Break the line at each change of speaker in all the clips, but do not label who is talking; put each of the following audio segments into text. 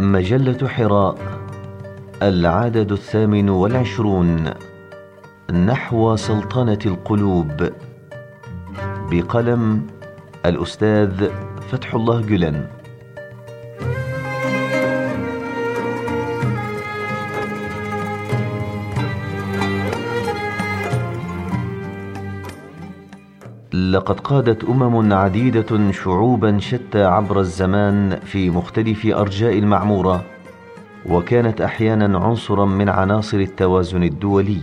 مجلة حراء العدد الثامن والعشرون نحو سلطنة القلوب بقلم الأستاذ فتح الله جلن. لقد قادت أمم عديدة شعوبا شتى عبر الزمان في مختلف أرجاء المعمورة وكانت أحيانا عنصرا من عناصر التوازن الدولي.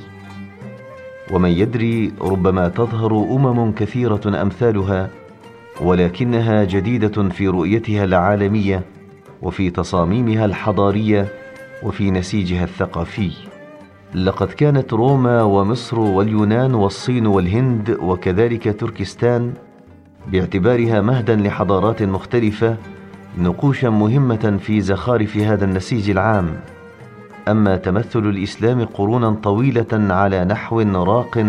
ومن يدري ربما تظهر أمم كثيرة أمثالها ولكنها جديدة في رؤيتها العالمية وفي تصاميمها الحضارية وفي نسيجها الثقافي. لقد كانت روما ومصر واليونان والصين والهند وكذلك تركستان باعتبارها مهدا لحضارات مختلفة نقوشا مهمة في زخارف هذا النسيج العام. أما تمثل الإسلام قرونا طويلة على نحو راق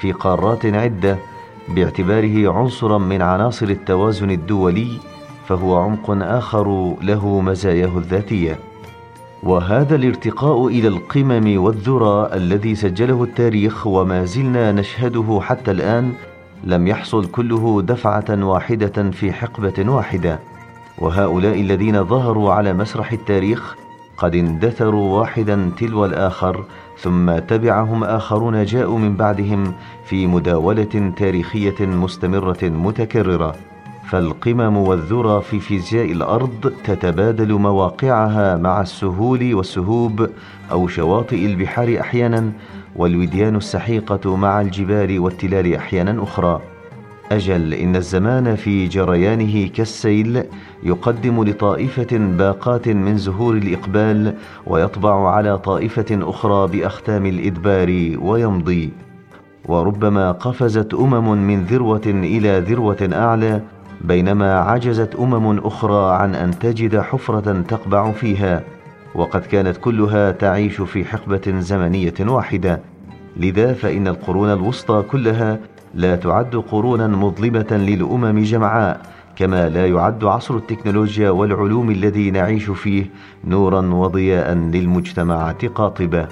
في قارات عدة باعتباره عنصرا من عناصر التوازن الدولي فهو عمق آخر له مزاياه الذاتية. وهذا الارتقاء إلى القمم والذرى الذي سجله التاريخ وما زلنا نشهده حتى الآن لم يحصل كله دفعة واحدة في حقبة واحدة. وهؤلاء الذين ظهروا على مسرح التاريخ قد اندثروا واحدا تلو الآخر ثم تبعهم آخرون جاءوا من بعدهم في مداولة تاريخية مستمرة متكررة. فالقمم والذرى في فيزياء الأرض تتبادل مواقعها مع السهول والسهوب أو شواطئ البحار أحيانا والوديان السحيقة مع الجبال والتلال أحيانا أخرى. أجل إن الزمان في جريانه كالسيل يقدم لطائفة باقات من زهور الإقبال ويطبع على طائفة أخرى بأختام الإدبار ويمضي. وربما قفزت أمم من ذروة إلى ذروة أعلى بينما عجزت أمم أخرى عن أن تجد حفرة تقبع فيها وقد كانت كلها تعيش في حقبة زمنية واحدة. لذا فإن القرون الوسطى كلها لا تعد قرونا مظلمة للأمم جمعاء كما لا يعد عصر التكنولوجيا والعلوم الذي نعيش فيه نورا وضياء للمجتمعات قاطبة.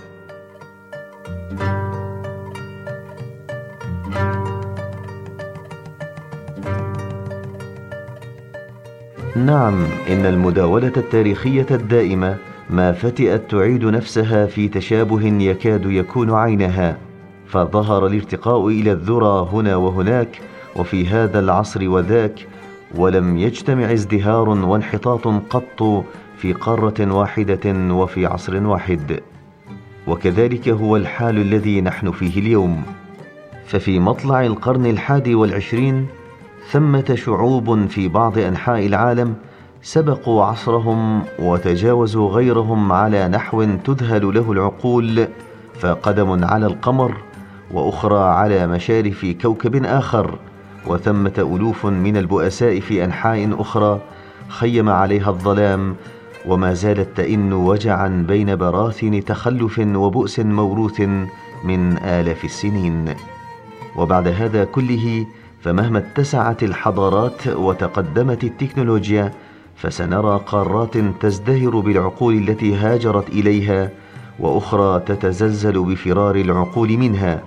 نعم إن المداولة التاريخية الدائمة ما فتئت تعيد نفسها في تشابه يكاد يكون عينها فظهر الارتقاء إلى الذرى هنا وهناك وفي هذا العصر وذاك ولم يجتمع ازدهار وانحطاط قط في قارة واحدة وفي عصر واحد. وكذلك هو الحال الذي نحن فيه اليوم. ففي مطلع القرن الحادي والعشرين ثمة شعوب في بعض أنحاء العالم سبقوا عصرهم وتجاوزوا غيرهم على نحو تذهل له العقول فقدم على القمر وأخرى على مشارف كوكب آخر وثمة ألوف من البؤساء في أنحاء أخرى خيم عليها الظلام وما زالت تئن وجعا بين براثن تخلف وبؤس موروث من آلاف السنين. وبعد هذا كله فمهما اتسعت الحضارات وتقدمت التكنولوجيا فسنرى قارات تزدهر بالعقول التي هاجرت إليها وأخرى تتزلزل بفرار العقول منها.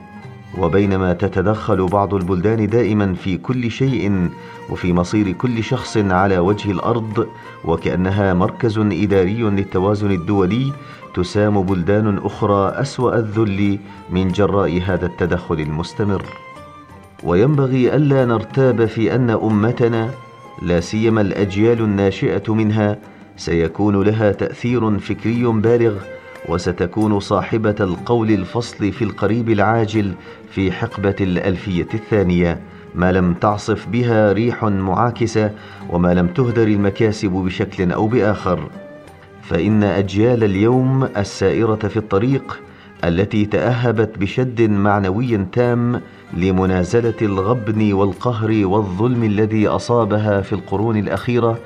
وبينما تتدخل بعض البلدان دائما في كل شيء وفي مصير كل شخص على وجه الأرض وكأنها مركز إداري للتوازن الدولي تسام بلدان أخرى أسوأ الذل من جراء هذا التدخل المستمر. وينبغي ألا نرتاب في أن أمتنا لا سيما الأجيال الناشئة منها سيكون لها تأثير فكري بالغ وستكون صاحبة القول الفصل في القريب العاجل في حقبة الألفية الثانية. ما لم تعصف بها ريح معاكسة وما لم تهدر المكاسب بشكل أو بآخر. فإن أجيال اليوم السائرة في الطريق التي تأهبت بشد معنوي تام لمنازلة الغبن والقهر والظلم الذي أصابها في القرون الأخيرة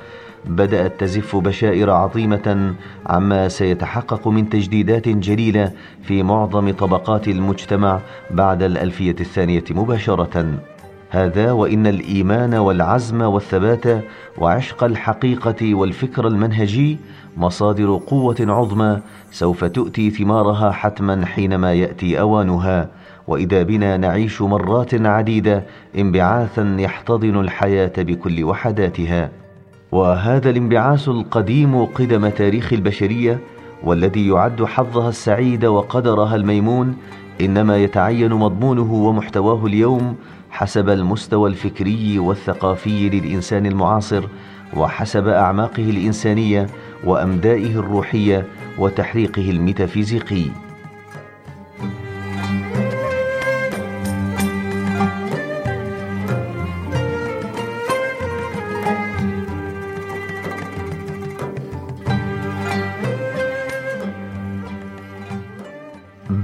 بدأت تزف بشائر عظيمة عما سيتحقق من تجديدات جليلة في معظم طبقات المجتمع بعد الألفية الثانية مباشرة. هذا وإن الإيمان والعزم والثبات وعشق الحقيقة والفكر المنهجي مصادر قوة عظمى سوف تؤتي ثمارها حتما حينما يأتي أوانها. وإذا بنا نعيش مرات عديدة انبعاثا يحتضن الحياة بكل وحداتها. وهذا الانبعاث القديم قدم تاريخ البشرية والذي يعد حظها السعيد وقدرها الميمون إنما يتعين مضمونه ومحتواه اليوم حسب المستوى الفكري والثقافي للإنسان المعاصر وحسب أعماقه الإنسانية وأمدائه الروحية وتحريقه الميتافيزيقي.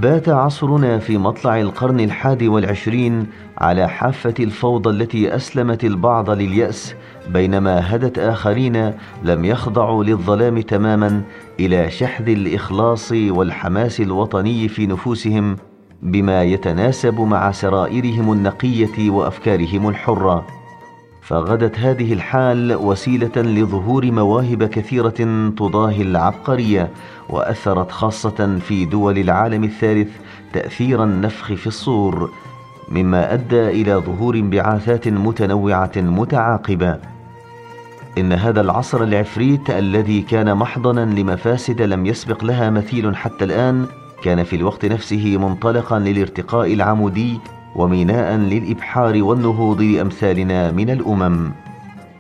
بات عصرنا في مطلع القرن الحادي والعشرين على حافة الفوضى التي أسلمت البعض لليأس بينما هدت آخرين لم يخضعوا للظلام تماما إلى شحذ الإخلاص والحماس الوطني في نفوسهم بما يتناسب مع سرائرهم النقية وأفكارهم الحرة. فغدت هذه الحال وسيلة لظهور مواهب كثيرة تضاهي العبقرية وأثرت خاصة في دول العالم الثالث تأثير النفخ في الصور مما أدى إلى ظهور انبعاثات متنوعة متعاقبة. إن هذا العصر العفريت الذي كان محضنا لمفاسد لم يسبق لها مثيل حتى الآن كان في الوقت نفسه منطلقا للارتقاء العمودي وميناء للإبحار والنهوض لأمثالنا من الأمم.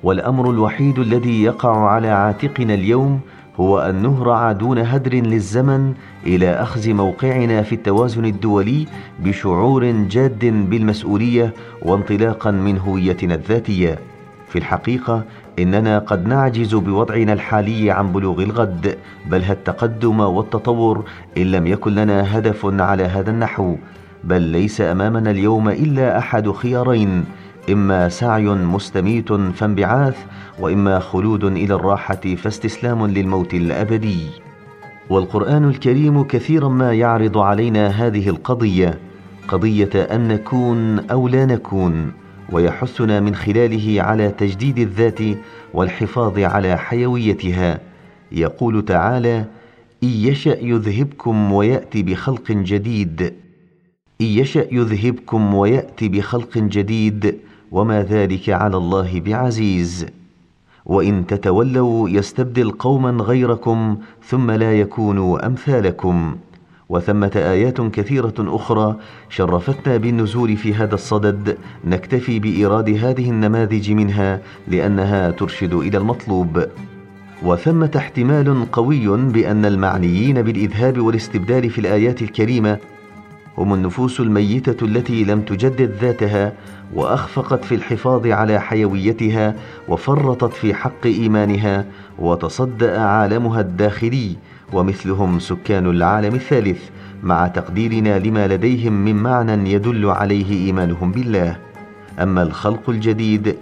والأمر الوحيد الذي يقع على عاتقنا اليوم هو أن نهرع دون هدر للزمن إلى أخذ موقعنا في التوازن الدولي بشعور جاد بالمسؤولية وانطلاقا من هويتنا الذاتية. في الحقيقة إننا قد نعجز بوضعنا الحالي عن بلوغ الغد بل التقدم والتطور إن لم يكن لنا هدف على هذا النحو؟ بل ليس أمامنا اليوم إلا أحد خيارين إما سعي مستميت فانبعاث وإما خلود إلى الراحة فاستسلام للموت الأبدي. والقرآن الكريم كثيرا ما يعرض علينا هذه القضية قضية أن نكون أو لا نكون ويحثنا من خلاله على تجديد الذات والحفاظ على حيويتها. يقول تعالى إن يشأ يذهبكم ويأتي بخلق جديد إن يشأ يذهبكم ويأتي بخلق جديد وما ذلك على الله بعزيز. وإن تتولوا يستبدل قوما غيركم ثم لا يكونوا أمثالكم. وثمة آيات كثيرة أخرى شرفتنا بالنزول في هذا الصدد. نكتفي بإيراد هذه النماذج منها لأنها ترشد إلى المطلوب. وثمة احتمال قوي بأن المعنيين بالإذهاب والاستبدال في الآيات الكريمة هم النفوس الميتة التي لم تجدد ذاتها وأخفقت في الحفاظ على حيويتها وفرطت في حق إيمانها وتصدأ عالمها الداخلي ومثلهم سكان العالم الثالث مع تقديرنا لما لديهم من معنى يدل عليه إيمانهم بالله. أما الخلق الجديد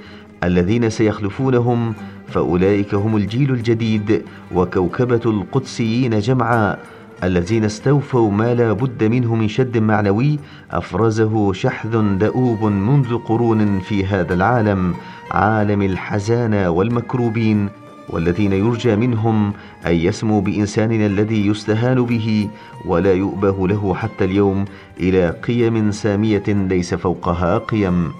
الذين سيخلفونهم فأولئك هم الجيل الجديد وكوكبة القدسيين جمعاء الذين استوفوا ما لا بد منه من شد معنوي أفرزه شحذ دؤوب منذ قرون في هذا العالم عالم الحزانى والمكروبين والذين يرجى منهم أن يسموا بإنساننا الذي يستهان به ولا يؤبه له حتى اليوم إلى قيم سامية ليس فوقها قيم.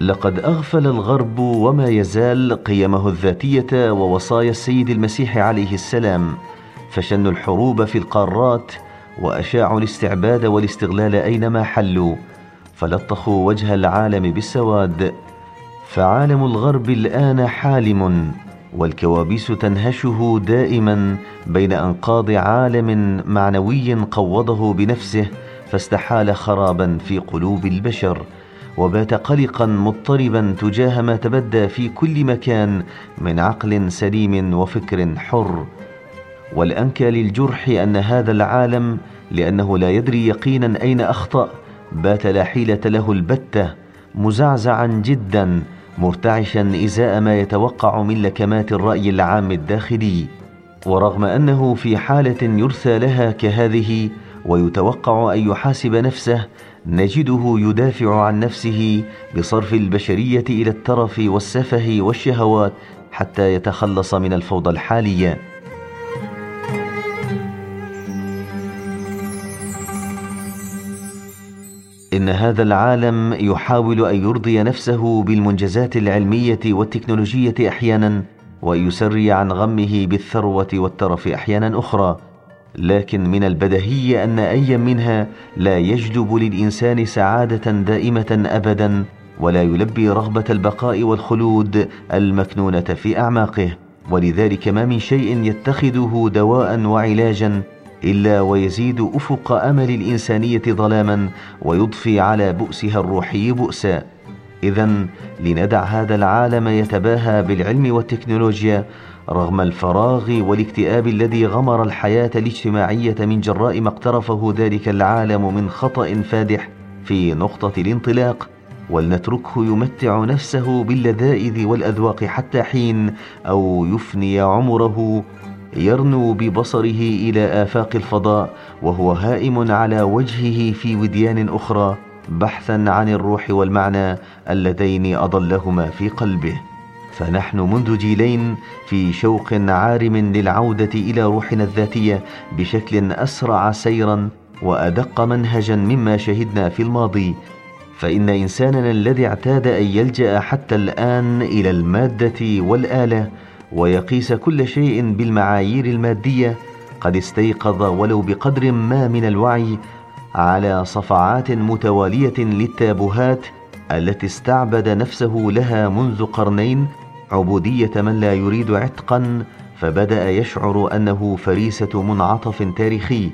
لقد أغفل الغرب وما يزال قيمه الذاتية ووصايا السيد المسيح عليه السلام. فشنوا الحروب في القارات وأشاعوا الاستعباد والاستغلال أينما حلوا فلطخوا وجه العالم بالسواد. فعالم الغرب الآن حالم والكوابيس تنهشه دائما بين أنقاض عالم معنوي قوضه بنفسه فاستحال خرابا في قلوب البشر وبات قلقا مضطربا تجاه ما تبدى في كل مكان من عقل سليم وفكر حر. والانكى للجرح أن هذا العالم لأنه لا يدري يقينا أين أخطأ. بات لا حيلة له البتة مزعزعا جدا مرتعشا إزاء ما يتوقع من لكمات الرأي العام الداخلي. ورغم أنه في حالة يرثى لها كهذه ويتوقع أن يحاسب نفسه نجده يدافع عن نفسه بصرف البشرية إلى الترف والسفه والشهوات حتى يتخلص من الفوضى الحالية. إن هذا العالم يحاول أن يرضي نفسه بالمنجزات العلمية والتكنولوجية أحيانا ويسري عن غمه بالثروة والترف أحيانا أخرى. لكن من البدهي أن ايا منها لا يجلب للإنسان سعادة دائمة ابدا ولا يلبي رغبة البقاء والخلود المكنونة في أعماقه. ولذلك ما من شيء يتخذه دواء وعلاجا إلا ويزيد أفق أمل الإنسانية ظلاما ويضفي على بؤسها الروحي بؤسا. اذا لندع هذا العالم يتباهى بالعلم والتكنولوجيا رغم الفراغ والاكتئاب الذي غمر الحياة الاجتماعية من جراء ما اقترفه ذلك العالم من خطأ فادح في نقطة الانطلاق ولنتركه يمتع نفسه باللذائذ والأذواق حتى حين أو يفني عمره يرنو ببصره إلى آفاق الفضاء وهو هائم على وجهه في وديان أخرى بحثا عن الروح والمعنى اللذين أضلهما في قلبه. فنحن منذ جيلين في شوق عارم للعودة إلى روحنا الذاتية بشكل أسرع سيرا وأدق منهجا مما شهدنا في الماضي. فإن إنساننا الذي اعتاد أن يلجأ حتى الآن إلى المادة والآلة ويقيس كل شيء بالمعايير المادية قد استيقظ ولو بقدر ما من الوعي على صفعات متوالية للتابوهات التي استعبد نفسه لها منذ قرنين عبودية من لا يريد عتقا فبدأ يشعر أنه فريسة منعطف تاريخي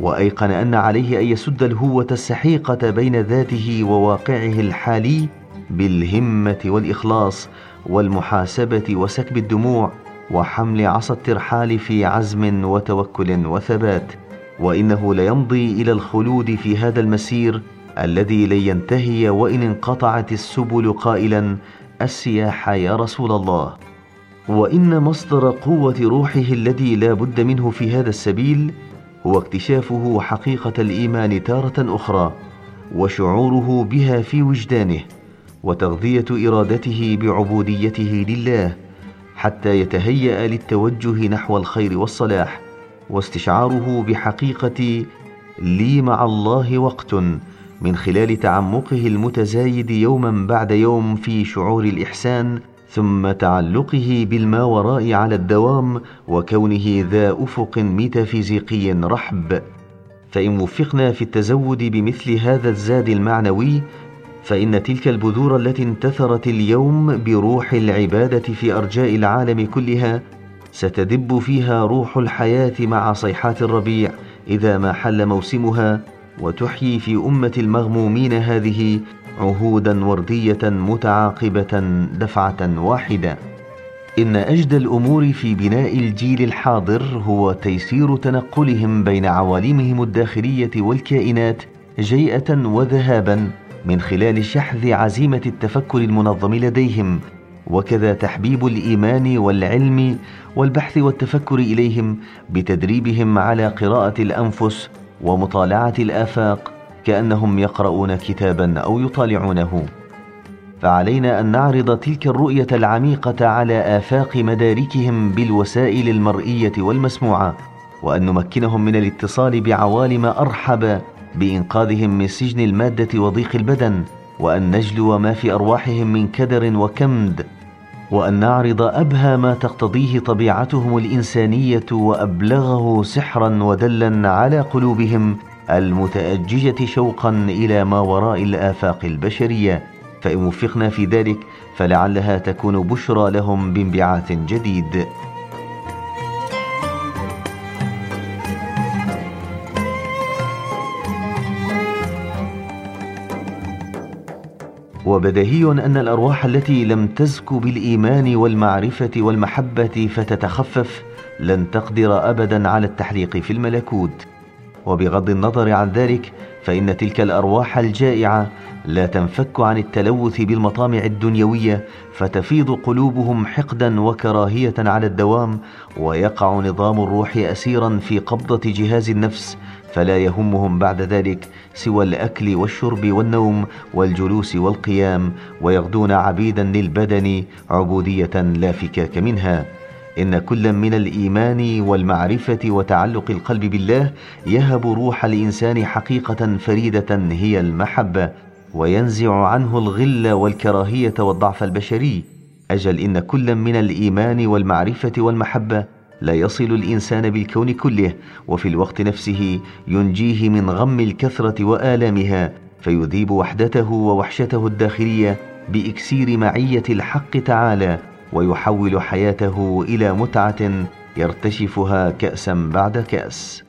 وأيقن أن عليه أن يسد الهوة السحيقة بين ذاته وواقعه الحالي بالهمة والإخلاص. والمحاسبة وسكب الدموع وحمل عصا الترحال في عزم وتوكل وثبات وإنه ليمضي إلى الخلود في هذا المسير الذي لن ينتهي وإن انقطعت السبل قائلا السياح يا رسول الله وإن مصدر قوة روحه الذي لا بد منه في هذا السبيل هو اكتشافه حقيقة الإيمان تارة أخرى وشعوره بها في وجدانه. وتغذية إرادته بعبوديته لله حتى يتهيأ للتوجه نحو الخير والصلاح واستشعاره بحقيقة لي مع الله وقت من خلال تعمقه المتزايد يوما بعد يوم في شعور الإحسان ثم تعلقه بالماوراء على الدوام وكونه ذا أفق ميتافيزيقي رحب. فإن وفقنا في التزود بمثل هذا الزاد المعنوي فإن تلك البذور التي انتثرت اليوم بروح العبادة في أرجاء العالم كلها ستدب فيها روح الحياة مع صيحات الربيع إذا ما حل موسمها وتحيي في أمة المغمومين هذه عهودا وردية متعاقبة دفعة واحدة. إن أجدى الأمور في بناء الجيل الحاضر هو تيسير تنقلهم بين عوالمهم الداخلية والكائنات جيئة وذهابا من خلال شحذ عزيمة التفكر المنظم لديهم وكذا تحبيب الإيمان والعلم والبحث والتفكر إليهم بتدريبهم على قراءة الأنفس ومطالعة الآفاق كأنهم يقرؤون كتابا أو يطالعونه. فعلينا أن نعرض تلك الرؤية العميقة على آفاق مداركهم بالوسائل المرئية والمسموعة وأن نمكنهم من الاتصال بعوالم أرحب بإنقاذهم من سجن المادة وضيق البدن وأن نجلو ما في أرواحهم من كدر وكمد وأن نعرض أبهى ما تقتضيه طبيعتهم الإنسانية وأبلغه سحرا ودلا على قلوبهم المتأججة شوقا إلى ما وراء الآفاق البشرية. فإن وفقنا في ذلك فلعلها تكون بشرى لهم بانبعاث جديد. وبديهي أن الأرواح التي لم تزك بالإيمان والمعرفة والمحبة فتتخفف لن تقدر ابدا على التحليق في الملكوت. وبغض النظر عن ذلك فإن تلك الأرواح الجائعة لا تنفك عن التلوث بالمطامع الدنيوية فتفيض قلوبهم حقدا وكراهية على الدوام ويقع نظام الروح اسيرا في قبضة جهاز النفس فلا يهمهم بعد ذلك سوى الأكل والشرب والنوم والجلوس والقيام ويغدون عبيدا للبدن عبودية لا فكاك منها. إن كلا من الإيمان والمعرفة وتعلق القلب بالله يهب روح الإنسان حقيقة فريدة هي المحبة وينزع عنه الغل والكراهية والضعف البشري. أجل إن كلا من الإيمان والمعرفة والمحبة لا يصل الإنسان بالكون كله وفي الوقت نفسه ينجيه من غم الكثرة وآلامها فيذيب وحدته ووحشته الداخلية بإكسير معية الحق تعالى. ويحول حياته إلى متعة يرتشفها كاسا بعد كأس.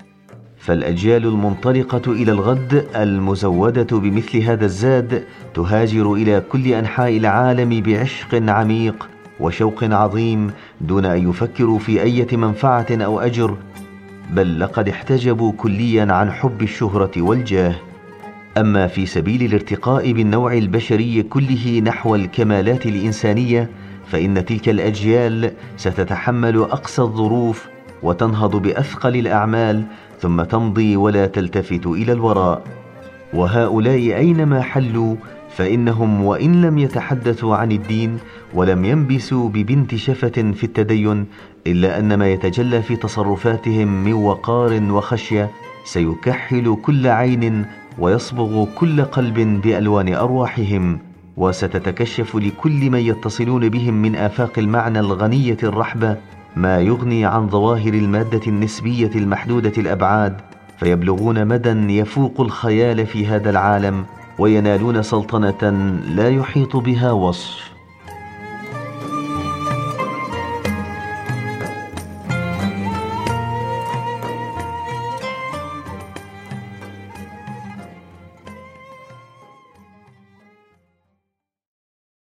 فالأجيال المنطلقة إلى الغد المزودة بمثل هذا الزاد تهاجر إلى كل أنحاء العالم بعشق عميق وشوق عظيم دون أن يفكروا في إيه منفعة أو أجر بل لقد احتجبوا كليا عن حب الشهرة والجاه. أما في سبيل الارتقاء بالنوع البشري كله نحو الكمالات الإنسانية فإن تلك الأجيال ستتحمل أقصى الظروف وتنهض بأثقل الأعمال ثم تمضي ولا تلتفت إلى الوراء. وهؤلاء أينما حلوا فإنهم وإن لم يتحدثوا عن الدين ولم ينبسوا ببنت شفة في التدين إلا أن ما يتجلى في تصرفاتهم من وقار وخشية سيكحل كل عين ويصبغ كل قلب بألوان أرواحهم. وستتكشف لكل من يتصلون بهم من آفاق المعنى الغنية الرحبة ما يغني عن ظواهر المادة النسبية المحدودة الأبعاد فيبلغون مدى يفوق الخيال في هذا العالم وينالون سلطنة لا يحيط بها وصف.